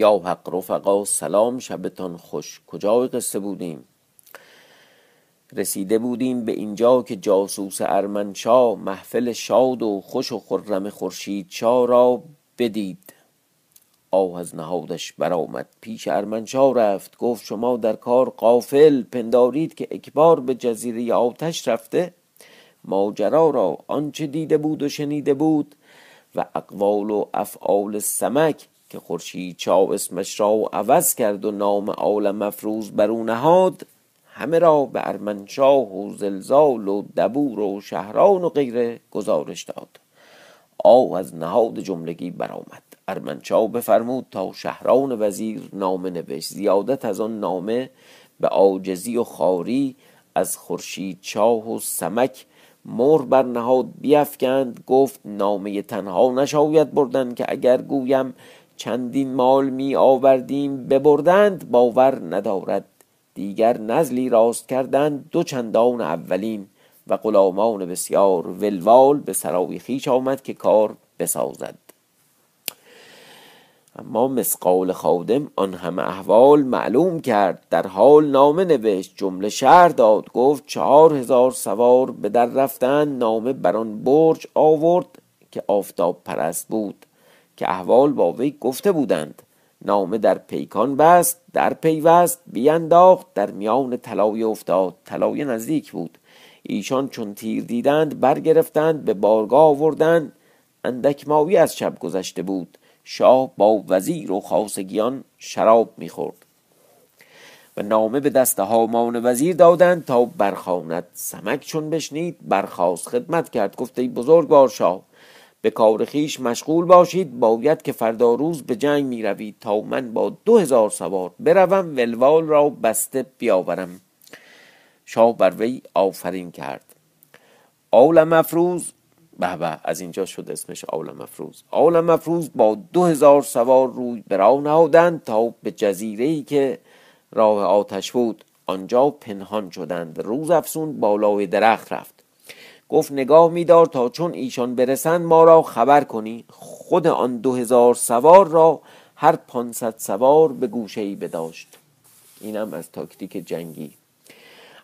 یا حق رفقا سلام شبتان خوش. کجای قصه بودیم؟ رسیده بودیم به اینجا که جاسوس ارمنشا محفل شاد و خوش و خرم خورشید شاه را بدید. آه از نهادش برآمد. پیش ارمنشا رفت. گفت شما در کار قافل پندارید که اکبار به جزیره آتش رفته. ماجرا را آنچه دیده بود و شنیده بود و اقوال و افعال سمک که خورشید چا اسمش را عوض کرد و نام عالم مفروض بر او نهاد همه را به ارمنشاه و زلزال و دبور و شهران و غیره گزارش داد. آو از نهاد جملگی برآمد. ارمنشاه بفرمود تا شهران وزیر نامه نوشت. زیادت از آن نامه به عاجزی و خاری از خورشید چاه و سمک مر بر نهاد بیفکند. گفت نامه تنها نشاید بردن که اگر گویم چندین مال می آوردیم ببردند باور ندارد. دیگر نزلی راست کردند دو چندان اولین و غلامان بسیار ولوال به سرای خیش آمد که کار بسازد. اما مسقال خادم آن همه احوال معلوم کرد. در حال نامه نوشت جمله شهر داد گفت چهار هزار سوار به در رفتن نامه بر آن برج آورد که آفتاب پرست بود. که احوال با وی گفته بودند. نامه در پیکان بست در پیوست بیانداخت در میان طلایه افتاد. طلایه نزدیک بود. ایشان چون تیر دیدند برگرفتند به بارگاه آوردند. اندک ماوی از شب گذشته بود. شاه با وزیر و خاصگیان شراب می‌خورد. و نامه به دست هامان وزیر دادند تا برخاند سمک چون بشنید برخواست خدمت کرد گفته بزرگوار شاه به کار خیش مشغول باشید. باید که فردا روز به جنگ می روید تا من با دو هزار سوار بروم. ولوال را بسته بیاورم. شاه بر وی آفرین کرد. آل مفروز به به از اینجا شد اسمش آل مفروز آل مفروز با دو هزار سوار روی نهادند تا به جزیره ای که راه آتش بود. آنجا پنهان شدند. روز افسون بالای درخت رفت. گفت نگاه میدار تا چون ایشان برسند ما را خبر کنی. خود آن دو هزار سوار را هر پانصد سوار به گوشه ای بداشت. اینم از تاکتیک جنگی.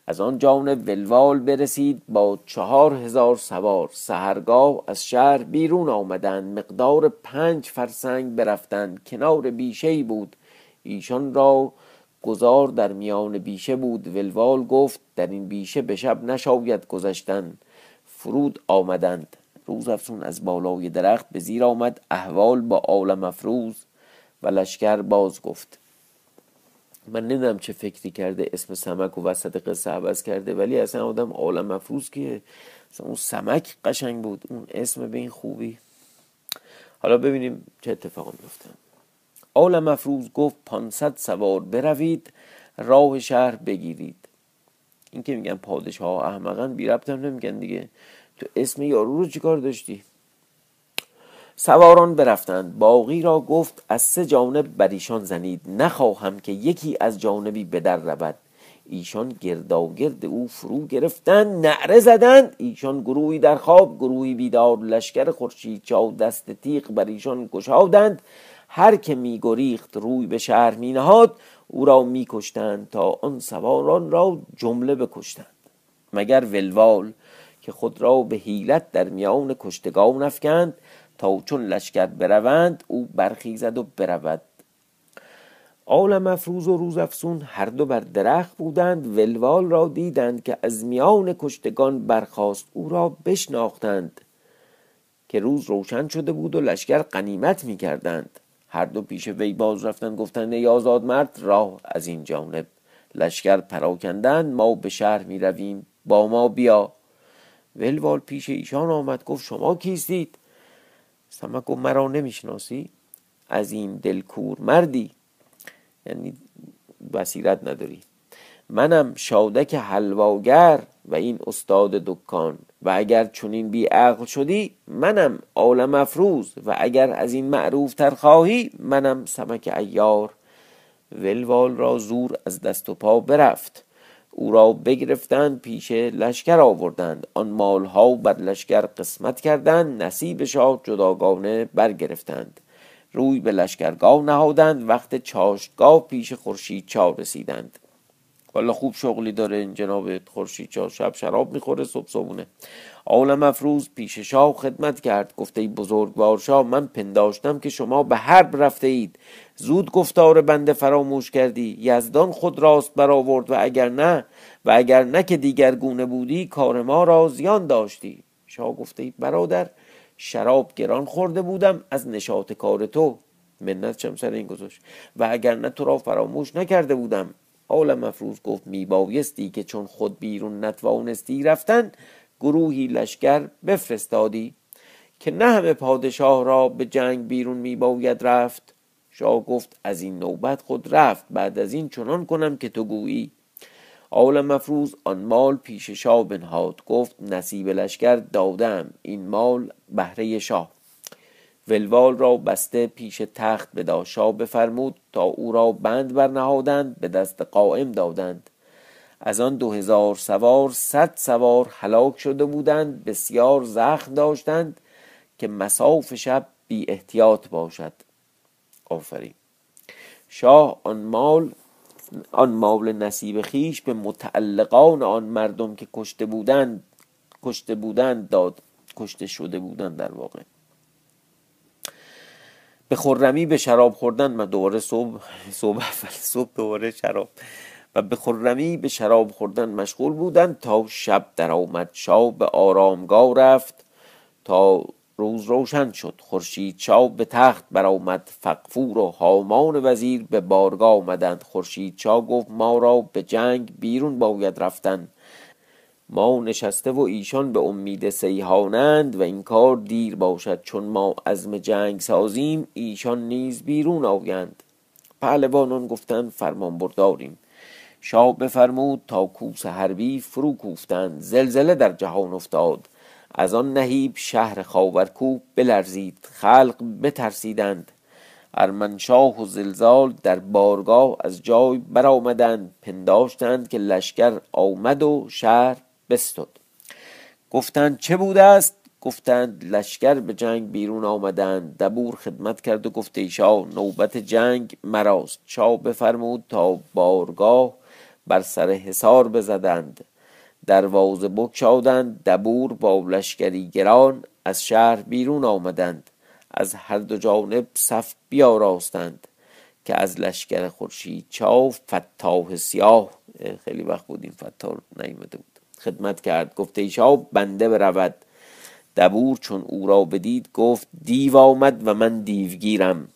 از آن جانب ولوال برسید با چهار هزار سوار سهرگاه از شهر بیرون آمدند. مقدار پنج فرسنگ برفتند. کنار بیشه بود. ایشان را گذار در میان بیشه بود. ولوال گفت در این بیشه به شب نشاید گذشتن. فرود آمدند. روز افسون از بالای درخت به زیر آمد احوال با عالم افروز و لشکر باز گفت. من نمی‌دونم چه فکری کرده اسم سمک و وسط قصه عوض کرده ولی اصلا آدم عالم افروز که اون سمک قشنگ بود اون اسم به این خوبی. حالا ببینیم چه اتفاق میفته عالم افروز گفت پانصد سوار بروید راه شهر بگیرید. این که میگن پادشاه احمقن بی ربط هم نمیگن دیگه. تو اسم یارو رو چیکار داشتی؟ سواران برفتند. باقی را گفت از سه جانب بر ایشان زنید. نخواهم که یکی از جانبی به رود. ایشان گرداگرد او فرو گرفتند. نعره زدند. ایشان گروهی در خواب گروهی بیدار. لشکر خورشید چاو دست تیغ بر ایشان گشادند. هر که میگریخت روی به شهر مینهاد. او را میکشتند تا آن سواران را جمله بکشتند. مگر ولوال که خود را به حیلت در میان کشتگان افکند تا چون لشکر بروند او برخیزد و برود. آل مفروز و روز افسون هر دو بر درخت بودند ولوال را دیدند که از میان کشتگان برخاست او را بشناختند که روز روشن شده بود و لشکر قنیمت می کردند هر دو پیش وی باز رفتن گفتند ای آزاد مرد راه از این جانب. لشکر پراکندن ما به شهر می رویم با ما بیا. ولوال پیش ایشان آمد گفت شما کیستید؟ سمک گفت مرا نمی‌شناسی. از این دلکور مردی. یعنی بصیرت نداری. منم شادک حلواگر و این استاد دکان. و اگر چنین بی عقل شدی منم عالم افروز و اگر از این معروف تر خواهی منم سمک ایار ولوال را زور از دست و پا برفت. او را بگرفتند پیش لشکر آوردند. آن مالها بر لشکر قسمت کردند نصیب شاه جداگانه برگرفتند. روی به لشکرگاه نهادند وقت چاشتگاه پیش خورشید چا رسیدند. والا خوب شغلی داره این جناب خورشید چا شب شراب می‌خوره صبح صبونه عالم افروز پیش شاه خدمت کرد. گفته ای بزرگوار شاه من پنداشتم که شما به حرب رفته اید. زود گفتار بنده فراموش کردی. یزدان خود راست برآورد و اگر نه و اگر نه که دیگر گونه بودی کار ما را زیان داشتی. شاه گفته ای برادر شراب گران خورده بودم از نشاط کار تو. منت چم سر این گذاشت. و اگر نه تو را فراموش نکرده بودم. عالم مفروض گفت میبایستی که چون خود بیرون نتوانستی رفتن گروهی لشکر بفرستادی. که نه همه پادشاه را به جنگ بیرون میباید رفت. شاه گفت از این نوبت خود رفت بعد از این چنان کنم که تو گویی. عالم مفروض آن مال پیش شاه بنهاد گفت نصیب لشکر دادم این مال بهره شاه. ولوال را بسته پیش تخت به شاه بفرمود تا او را بند برنهادند به دست قائم دادند. از آن دو هزار سوار صد سوار هلاک شده بودند بسیار زخم داشتند که مساف شب بی احتیاط باشد. آفرین! شاه آن مال آن مال نصیب خیش به متعلقان آن مردم که کشته بودند کشته بودند داد کشته شده بودند در واقع. به خرمی به شراب خوردن و دوباره صبح صبح صبح دوباره شراب. و به خرمی به شراب خوردن مشغول بودند تا شب در آمد. شاه به آرامگاه رفت تا روز روشن شد. خورشید شاه به تخت برآمد. فقفور و هامان وزیر به بارگاه آمدند. خورشید شاه گفت ما را به جنگ بیرون باید رفتن. ما نشسته و ایشان به امید سیحانند و این کار دیر باشد چون ما عزم جنگ سازیم ایشان نیز بیرون آیند. پهلوانان گفتند فرمان برداریم. شاه بفرمود تا کوس حربی فرو کوفتند زلزله در جهان افتاد. از آن نهیب شهر خاورکوب بلرزید خلق بترسیدند. ارمنشاه و زلزال در بارگاه از جای برآمدند پنداشتند که لشکر آمد و شهر بستد. گفتند چه بوده است؟ گفتند لشکر به جنگ بیرون آمدند. دبور خدمت کرد و گفته ای شاه نوبت جنگ مراست. شاه بفرمود تا بارگاه بر سر حصار بزدند. دروازه بکشادند دبور با لشکری گران از شهر بیرون آمدند. از هر دو جانب صف بیاراستند که از لشکر خورشید چاو فتاح سیاه. خیلی وقت بود این فتاح نیمده بود. خدمت کرد. گفته ایشا بنده برود. دبور چون او را بدید گفت دیو آمد و من دیوگیرم.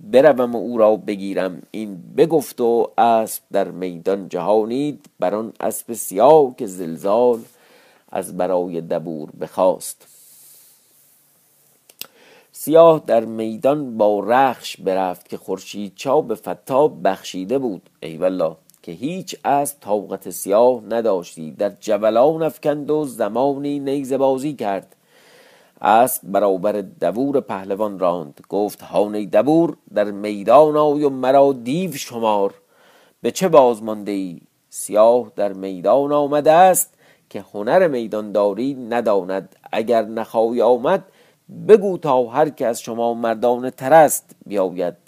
بروم و او را بگیرم. این بگفت و اسب در میدان جهانید. بر آن اسب سیاه که زلزال از برای دبور بخواست. سیاه در میدان با رخش برفت که خورشید چا به فتاب بخشیده بود. ای والله. که هیچ از طاقت سیاه نداشتی. در جولان افکند و زمانی نیزه بازی کرد. اسب برابر دبور پهلوان راند. گفت هانه دبور در میدان آی و مرا دیو شمار. به چه باز مانده ای سیاه در میدان آمده است که هنر میدانداری نداند. اگر نخواهی آمد بگو تا هر که از شما مردان ترست بیاید.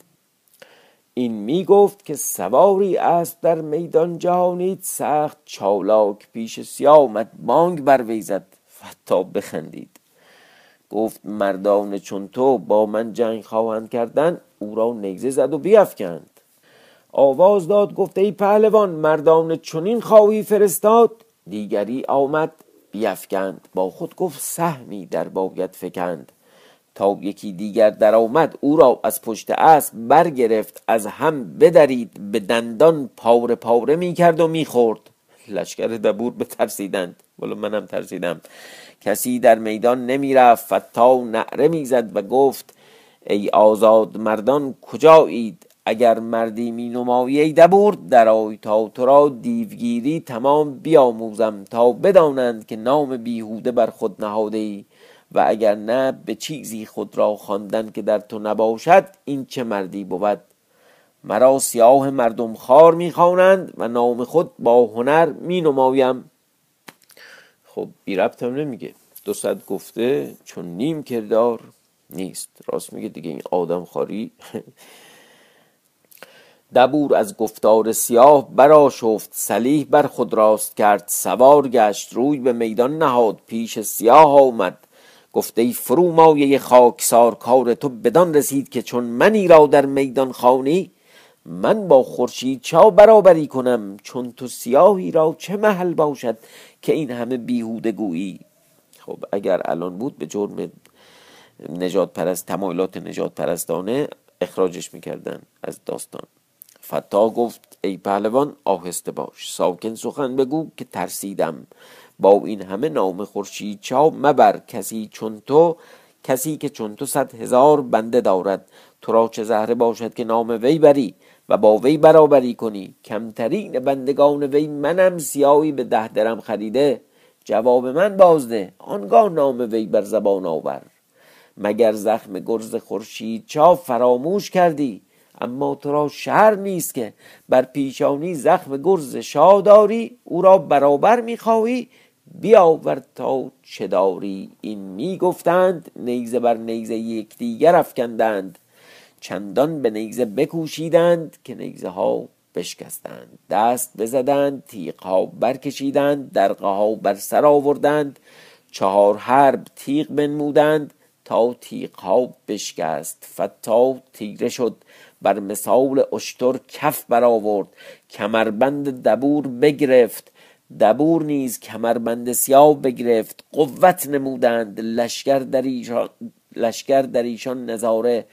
این می گفت که سواری است در میدان جهانید سخت چالاک پیش آمد بانگ بر ویزد فتا بخندید. گفت مردان چون تو با من جنگ خواهند کردن او را نیزه زد و بیافکند آواز داد گفته ای پهلوان مردان چنین خواهی فرستاد؟ دیگری آمد بیافکند با خود گفت سهمی در باید فکند. تا یکی دیگر در آمد او را از پشت اسب برگرفت از هم بدرید به دندان پاره پاره می کرد و می خورد لشکر دبور بترسیدند ولو منم ترسیدم. کسی در میدان نمی رفت فتا نعره می‌زد و گفت ای آزاد مردان کجایید؟ اگر مردی می نمایی ای دبور در آی تا تو را دیوگیری تمام بیاموزم تا بدانند که نام بیهوده بر خود نهاده ای و اگر نه به چیزی خود را خواندن که در تو نباشد این چه مردی بود؟ مرا سیاه مردم خار می‌خوانند و نام خود با هنر می نمایم خب بی ربط هم نمیگه. دو گفته چون نیم کردار نیست. راست میگه دیگه این آدم خاری دبور از گفتار سیاه برا شفت سلیح بر خود راست کرد. سوار گشت. روی به میدان نهاد. پیش سیاه آمد. گفته ای فرو مایه خاکسار کار تو بدان رسید که چون منی را در میدان خانی من با خورشید چا برابری کنم؟ چون تو سیاهی را چه محل باشد که این همه بیهوده گویی؟ خب اگر الان بود به جرم نجات پرست تمایلات نجات پرستانه اخراجش می‌کردن از داستان. فتا گفت ای پهلوان آهسته باش ساکن سخن بگو که ترسیدم. با این همه نام خورشید چا مبر کسی چون تو کسی که چون تو صد هزار بنده دارد. تو را چه زهره باشد که نام وی بری و با وی برابری کنی. کمترین بندگان وی منم سیاهی به ده درم خریده. جواب من بازده آنگاه نام وی بر زبان آور. مگر زخم گرز خورشید چا فراموش کردی؟ اما تو را شهر نیست که بر پیشانی زخم گرز شاه داری او را برابر می‌خواهی بیاور تا چه داری؟ این می‌گفتند نیزه بر نیزه یکدیگر افکندند. چندان به نیزه بکوشیدند که نیزه ها بشکستند. دست بزدند تیغ ها برکشیدند درقه ها بر سر آوردند. چهار حرب تیغ بنمودند تا تیغ ها بشکست. فتا تیره شد بر مثال اشتر کف برآورد. کمربند دبور بگرفت. دبور نیز کمربند سیاه بگرفت قوت نمودند لشکر در ایشان, لشکر در ایشان نظاره.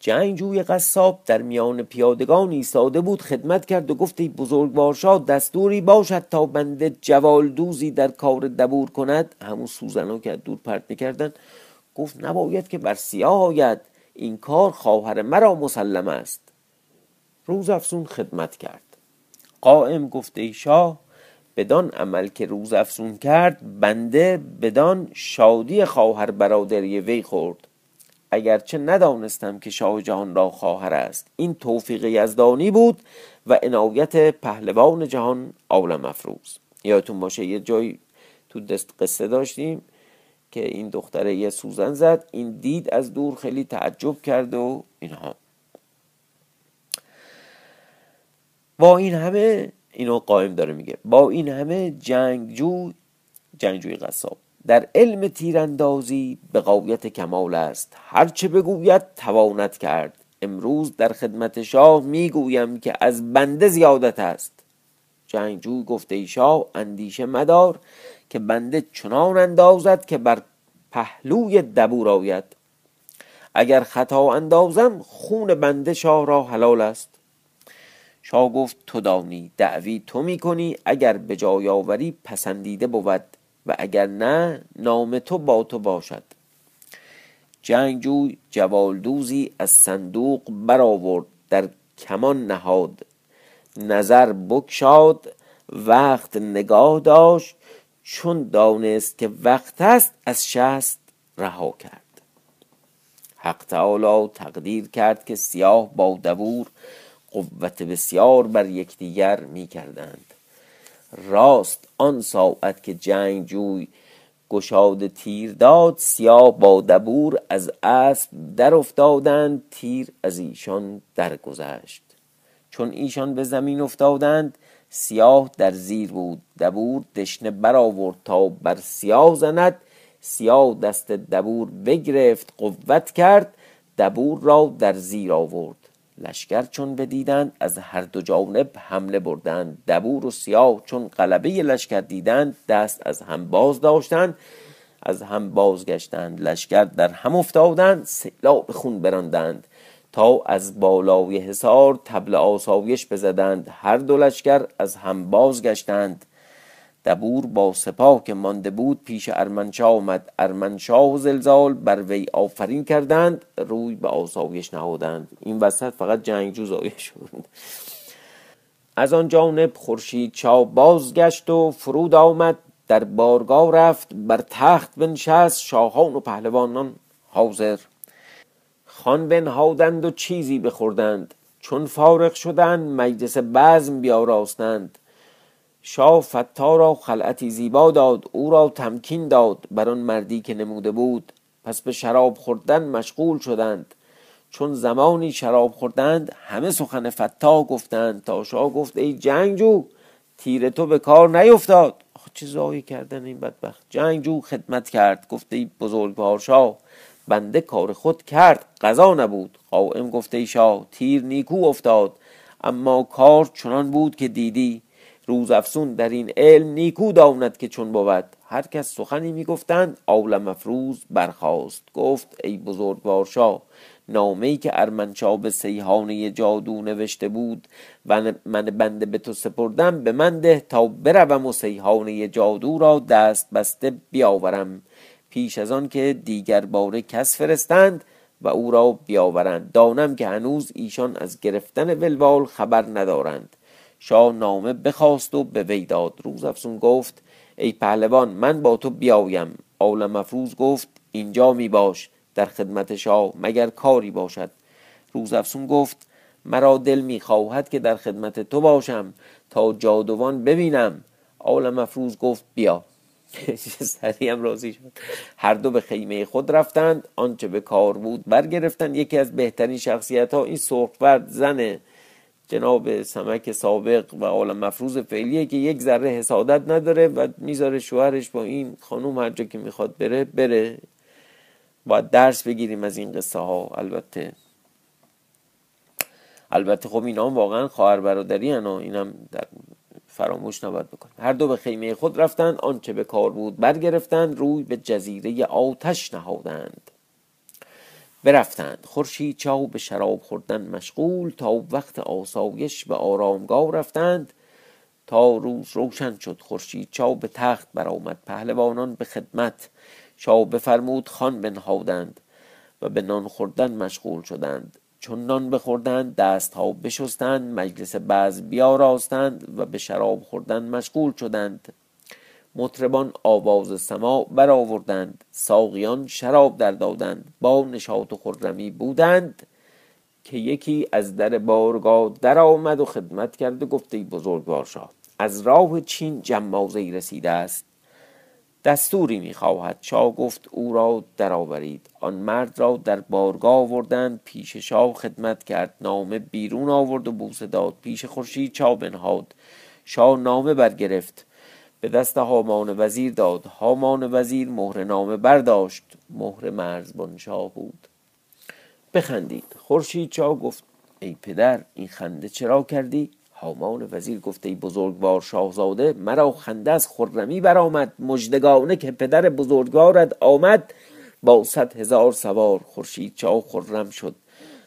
جنگجوی قصاب در میان پیادگان ایستاده بود خدمت کرد و گفت ای بزرگوارشا دستوری باشد تا بنده جوال دوزی در کار دبور کند. همون سوزنها که دور پرت می‌کردن گفت نباید که بر سیاه آید این کار خواهر مرا مسلم است. روز افسون خدمت کرد. قائم گفته ای شاه بدان عمل که روز افسون کرد بنده بدان شادی خواهر برادری وی خورد. اگرچه ندانستم که شاه جهان را خواهر است. این توفیق یزدانی بود و عنایت پهلوان جهان عالم افروز. یادتون باشه یه جای تو دست قصه داشتیم که این دختره یه سوزن زد این دید از دور خیلی تعجب کرد و اینها. با این همه اینو قائم داره میگه. با این همه جنگجو جنگجوی قصاب. در علم تیراندازی به قویت کمال است. هرچه بگوید تواند کرد. امروز در خدمت شاه می‌گویم که از بنده زیادت است. جنگجوی گفته ای شاه اندیشه مدار که بنده چنان اندازد که بر پهلوی دبور آید. اگر خطا اندازم خون بنده شاه را حلال است. شاه گفت تو دانی دعوی تو می‌کنی اگر به جای آوری پسندیده بود و اگر نه نام تو با تو باشد. جنگجوی جوالدوزی از صندوق برآورد در کمان نهاد. نظر بکشاد وقت نگاه داشت چون دانست که وقت است از شست رها کرد. حق تعالی تقدیر کرد که سیاه با دبور قوت بسیار بر یکدیگر می کردند راست آن ساعت که جنگ جوی گشاد تیر داد سیاه با دبور از اسب در افتادند تیر از ایشان درگذشت. چون ایشان به زمین افتادند سیاه در زیر بود. دبور دشنه برآورد تا بر سیاه زند. سیاه دست دبور بگرفت قوت کرد. دبور را در زیر آورد. لشکر چون بدیدند از هر دو جانب حمله بردند دبور و سیاه چون غلبه لشکر دیدند دست از هم باز داشتند از هم بازگشتند لشکر در هم افتادند سیلاب خون براندند. تا از بالای حصار تبل آسایش بزدند. هر دو لشکر از هم بازگشتند. دبور با سپاه که مانده بود پیش ارمنشاه آمد. ارمنشاه و زلزال بر وی آفرین کردند روی به آسایش نهادند. این وسط فقط جنگجو زایه شد. از آن جانب خورشید چا بازگشت و فرود آمد در بارگاه رفت بر تخت بنشست شاهان و پهلوانان حاضر. خان بنهادند و چیزی بخوردند. چون فارغ شدند مجلس بزم بیاراستند. شاه فتا را خلعتی زیبا داد او را تمکین داد بر آن مردی که نموده بود. پس به شراب خوردن مشغول شدند. چون زمانی شراب خوردند همه سخن فتا گفتند. تا شاه گفت ای جنگجو تیر تو به کار نیفتاد. چه زایی کردن این بدبخت. جنگجو خدمت کرد. گفته ای بزرگ شاه بنده کار خود کرد قضا نبود. قائم گفته ای شاه تیر نیکو افتاد اما کار چنان بود که دیدی. روز افسون در این علم نیکو داند که چون بود. هر کس سخنی می‌گفتند آول مفروز برخاست. گفت ای بزرگوار شاه نامه که ارمنشاه به سیحانه جادو نوشته بود و من بنده به تو سپردم به من ده تا بروم و سیحانه جادو را دست بسته بیاورم. پیش از آن که دیگر باره کس فرستند و او را بیاورند. دانم که هنوز ایشان از گرفتن ولوال خبر ندارند. شاه نامه بخواست و به وی داد روز افسون گفت ای پهلوان من با تو بیایم. عالم مفروض گفت اینجا می باش در خدمت شاه مگر کاری باشد؟ روز افسون گفت مرا دل می خواهد که در خدمت تو باشم تا جادوان ببینم. عالم مفروض گفت بیا. هم راضی شد. هر دو به خیمه خود رفتند آنچه به کار بود برگرفتند. یکی از بهترین شخصیت ها این سرخورد زن جناب سمک سابق و عالم مفروض فعلیه که یک ذره حسادت نداره و می‌ذاره شوهرش با این خانوم هر جا که می‌خواد بره بره. باید درس بگیریم از این قصه ها البته البته خب اینا هم واقعا خواهر برادری هن اینم در فراموش نباید بکنیم. هر دو به خیمه خود رفتند آنچه به کار بود برگرفتند روی به جزیره آتش نهادند. برفتند. خورشید چاو به شراب خوردن مشغول تا وقت آسایش به آرامگاه رفتند. تا روز روشن شد. خورشید چاو به تخت برآمد. پهلوانان به خدمت. شاه بفرمود خان بنهادند و به نان خوردن مشغول شدند. چون نان بخوردند دست ها بشستند مجلس بعض بیاراستند و به شراب خوردن مشغول شدند. مطربان آواز سما برآوردند ساقیان شراب در دادند با نشاط و خرمی بودند که یکی از در بارگاه در آمد و خدمت کرد و گفته بزرگوار شاه از راه چین جمازه رسیده است دستوری می‌خواهد. شاه گفت او را درآورید. آن مرد را در بارگاه آوردند پیش شاه خدمت کرد نامه بیرون آورد و بوسه داد پیش خورشید چا بنهاد شاه نامه برگرفت. به دست هامان وزیر داد. هامان وزیر مهر نامه برداشت. مهر مرزبان شاه بود. بخندید. خورشید چا گفت ای پدر این خنده چرا کردی؟ هامان وزیر گفته ای بزرگوار شاهزاده مرا خنده از خرمی برآمد. مژدگانه که پدر بزرگوارت آمد با صد هزار سوار خورشید چاو خرم شد.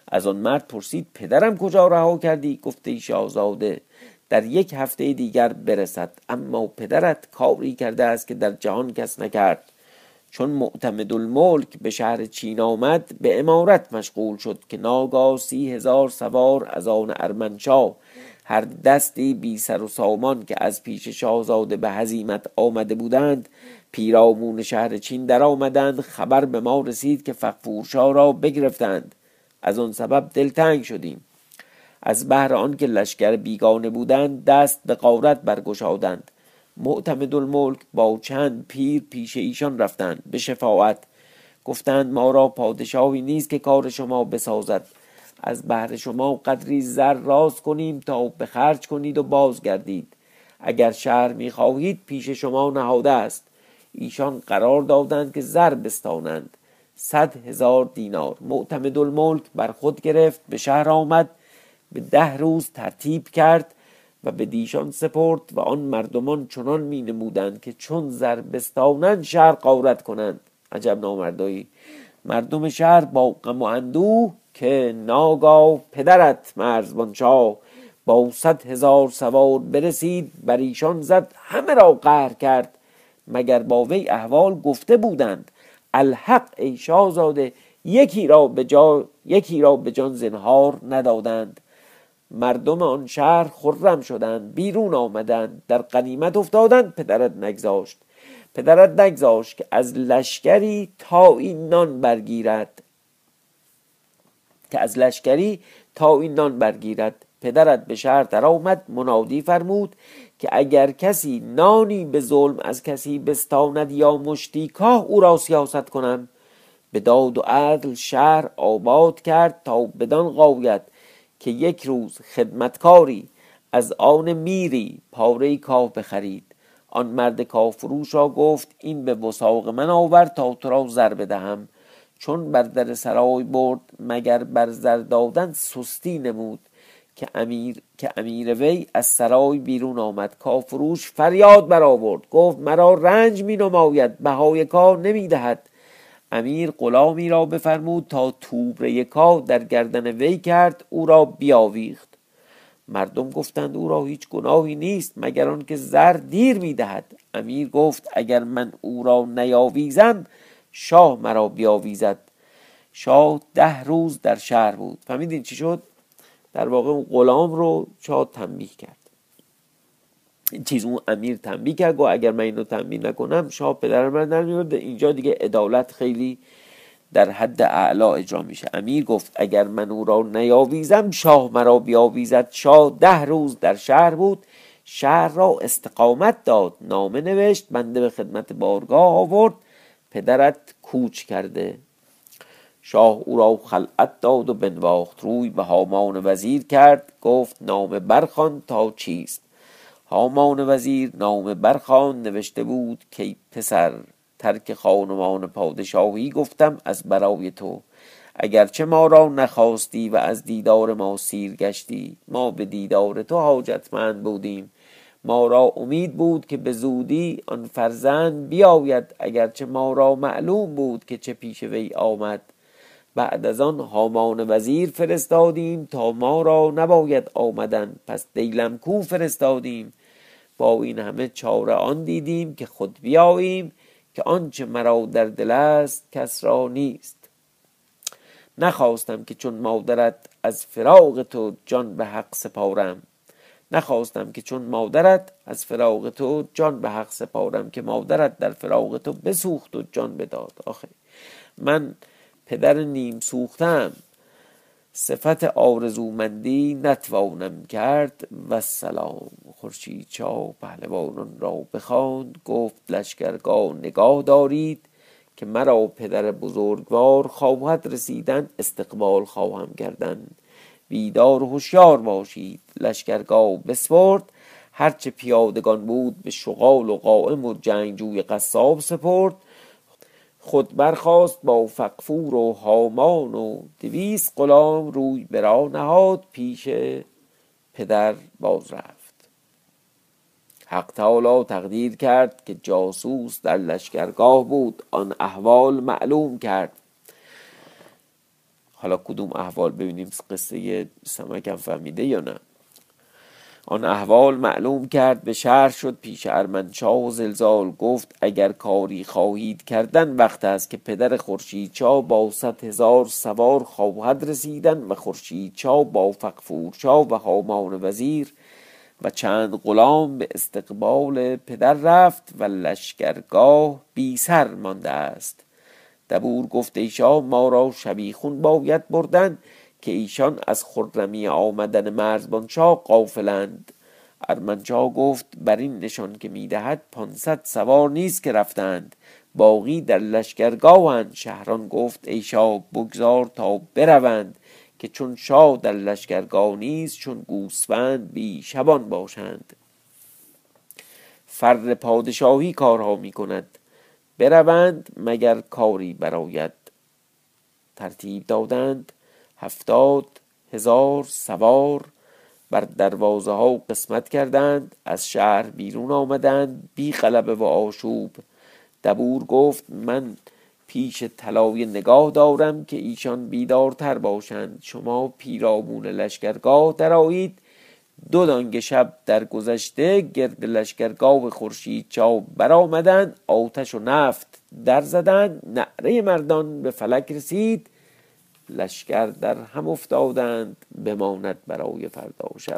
از آن مرد پرسید پدرم کجا رها کردی؟ گفته ای شاهزاده در یک هفته دیگر برسد. اما پدرت کاری کرده است که در جهان کس نکرد. چون معتمد الملک به شهر چین آمد به امارت مشغول شد که ناگاه سی هزار سوار از آن ارمنشاه هر دستی بی سر و سامان که از پیش شاهزاده به هزیمت آمده بودند پیرامون شهر چین در آمدند خبر به ما رسید که فقفورشا را بگرفتند. از آن سبب دلتنگ شدیم. از بهر آنکه لشکر بیگانه بودند دست به قارت برگشادند. معتمد الملک با چند پیر پیش ایشان رفتند به شفاعت. گفتند ما را پادشاهی نیست که کار شما بسازد. از بهر شما قدری زر راز کنیم تا به خرج کنید و بازگردید. اگر شهر می‌خواهید پیش شما نهاده است. ایشان قرار دادند که زر بستانند. صد هزار دینار. معتمد الملک بر خود گرفت به شهر آمد. به ده روز ترتیب کرد و به دیشان سپرد و آن مردمان چنان می نمودند که چون زر بستانند شهر قارت کنند. عجب نامردایی. مردم شهر با غم و اندوه که ناگاه پدرت مرزبان شاه با صد هزار سوار برسید بر ایشان زد همه را قهر کرد. مگر با وی احوال گفته بودند؟ الحق ای شاهزاده یکی را به یکی را به جان زنهار ندادند. مردم آن شهر خرم شدند بیرون آمدند در قنیمت افتادند پدرت نگذاشت. پدرت نگذاشت که از لشکری تا این نان برگیرد. که از لشکری تا این نان برگیرد. پدرت به شهر در آمد منادی فرمود که اگر کسی نانی به ظلم از کسی بستاند یا مشتی کاه او را سیاست کنم. به داد و عدل شهر آباد کرد تا بدان قاید که یک روز خدمتکاری از آن میری پاره کاه بخرید. آن مرد کافروش را گفت این به وساق من آور تا تو را زر بدهم. چون بر در سرای برد مگر بر زر دادن سستی نمود که امیر که امیر وی از سرای بیرون آمد. کافروش فریاد برآورد گفت مرا رنج می نماید بهای کار نمی دهد امیر غلامی را بفرمود تا توبره کاه در گردن وی کرد او را بیاویخت. مردم گفتند او را هیچ گناهی نیست مگر آنکه زر دیر می‌دهد. امیر گفت اگر من او را نیاویزم شاه مرا بیاویزد. شاه ده روز در شهر بود. فهمیدین چی شد؟ در واقع اون غلام رو شاه تنبیه کرد. چیز اون امیر تنبیه کرد گفت اگر من اینو تنبیه نکنم شاه پدرم رو نمیورده اینجا دیگه عدالت خیلی در حد اعلا اجرا میشه. امیر گفت اگر من او را نیاویزم شاه مرا بیاویزد. شاه ده روز در شهر بود. شهر را استقامت داد نامه نوشت بنده به خدمت بارگاه آورد. پدرت کوچ کرده. شاه او را خلعت داد و بنواخت. روی به هامان وزیر کرد گفت نامه برخان تا چیست؟ هامان وزیر نامه برخان نوشته بود که پسر ترک خانمان پادشاهی گفتم از برای تو. اگرچه ما را نخواستی و از دیدار ما سیر گشتی ما به دیدار تو حاجتمند بودیم. ما را امید بود که به زودی آن فرزند بیاید اگرچه ما را معلوم بود که چه پیش وی آمد. بعد از آن هامان وزیر فرستادیم تا ما را نباید آمدن پس دیلمکو فرستادیم. با این همه چاره آن دیدیم که خود بیاییم که آنچه مرا در دل است کس را نیست. نخواستم که چون مادرت از فراغ تو جان به حق سپارم. نخواستم که چون مادرت از فراغ تو جان به حق سپارم که مادرت در فراغ تو بسوخت و جان بداد. آخه من پدر نیم سوختم. صفت آرزومندی نتوانم کرد و سلام. خورشید چا پهلوانان را بخواند گفت لشکرگاه نگاه دارید که مرا پدر بزرگوار خواهد رسیدن استقبال خواهم کردن. بیدار و هوشیار باشید. لشکرگاه بسپرد. هرچه پیادگان بود به شغال و قائم و جنگجوی قصاب سپرد. خود برخاست با فقفور و هامان و دویست غلام روی برا نهاد پیش پدر باز رفت. حق تعالی تقدیر کرد که جاسوس در لشکرگاه بود آن احوال معلوم کرد. حالا کدوم احوال؟ ببینیم قصه سمکم فهمیده یا نه. آن احوال معلوم کرد به شهر شد پیش ارمنشاه و زلزال گفت اگر کاری خواهید کردن وقت است که پدر خورشیدچا با صد هزار سوار خواهد رسیدن و خورشیدچا با فقفورچا و هامان وزیر و چند غلام به استقبال پدر رفت و لشکرگاه بی سر مانده است. دبور گفت ای ما را شبیخون باید بردن که ایشان از خرمی آمدن مرزبانشاه قافلند ارمنشاه گفت بر این نشان که می‌دهد پانصد سوار نیست که رفتند. باقی در لشکرگاهند. شهران گفت ای شاه بگذار تا بروند که چون شاه در لشکرگاه نیست چون گوسفند بی شبان باشند. فر پادشاهی کارها می کند بروند مگر کاری براید ترتیب دادند. هفتاد هزار سوار بر دروازه ها قسمت کردند از شهر بیرون آمدند بی غلبه و آشوب. دبور گفت من پیش طلای نگاه دارم که ایشان بیدارتر باشند. شما پیرامون لشکرگاه درآیید. دو دانگ شب در گذشته گرد لشکرگاه خورشید چاو برآمدند آتش و نفت در زدند. نعره مردان به فلک رسید. لشکر در هم افتادند بماند برای فردا شب.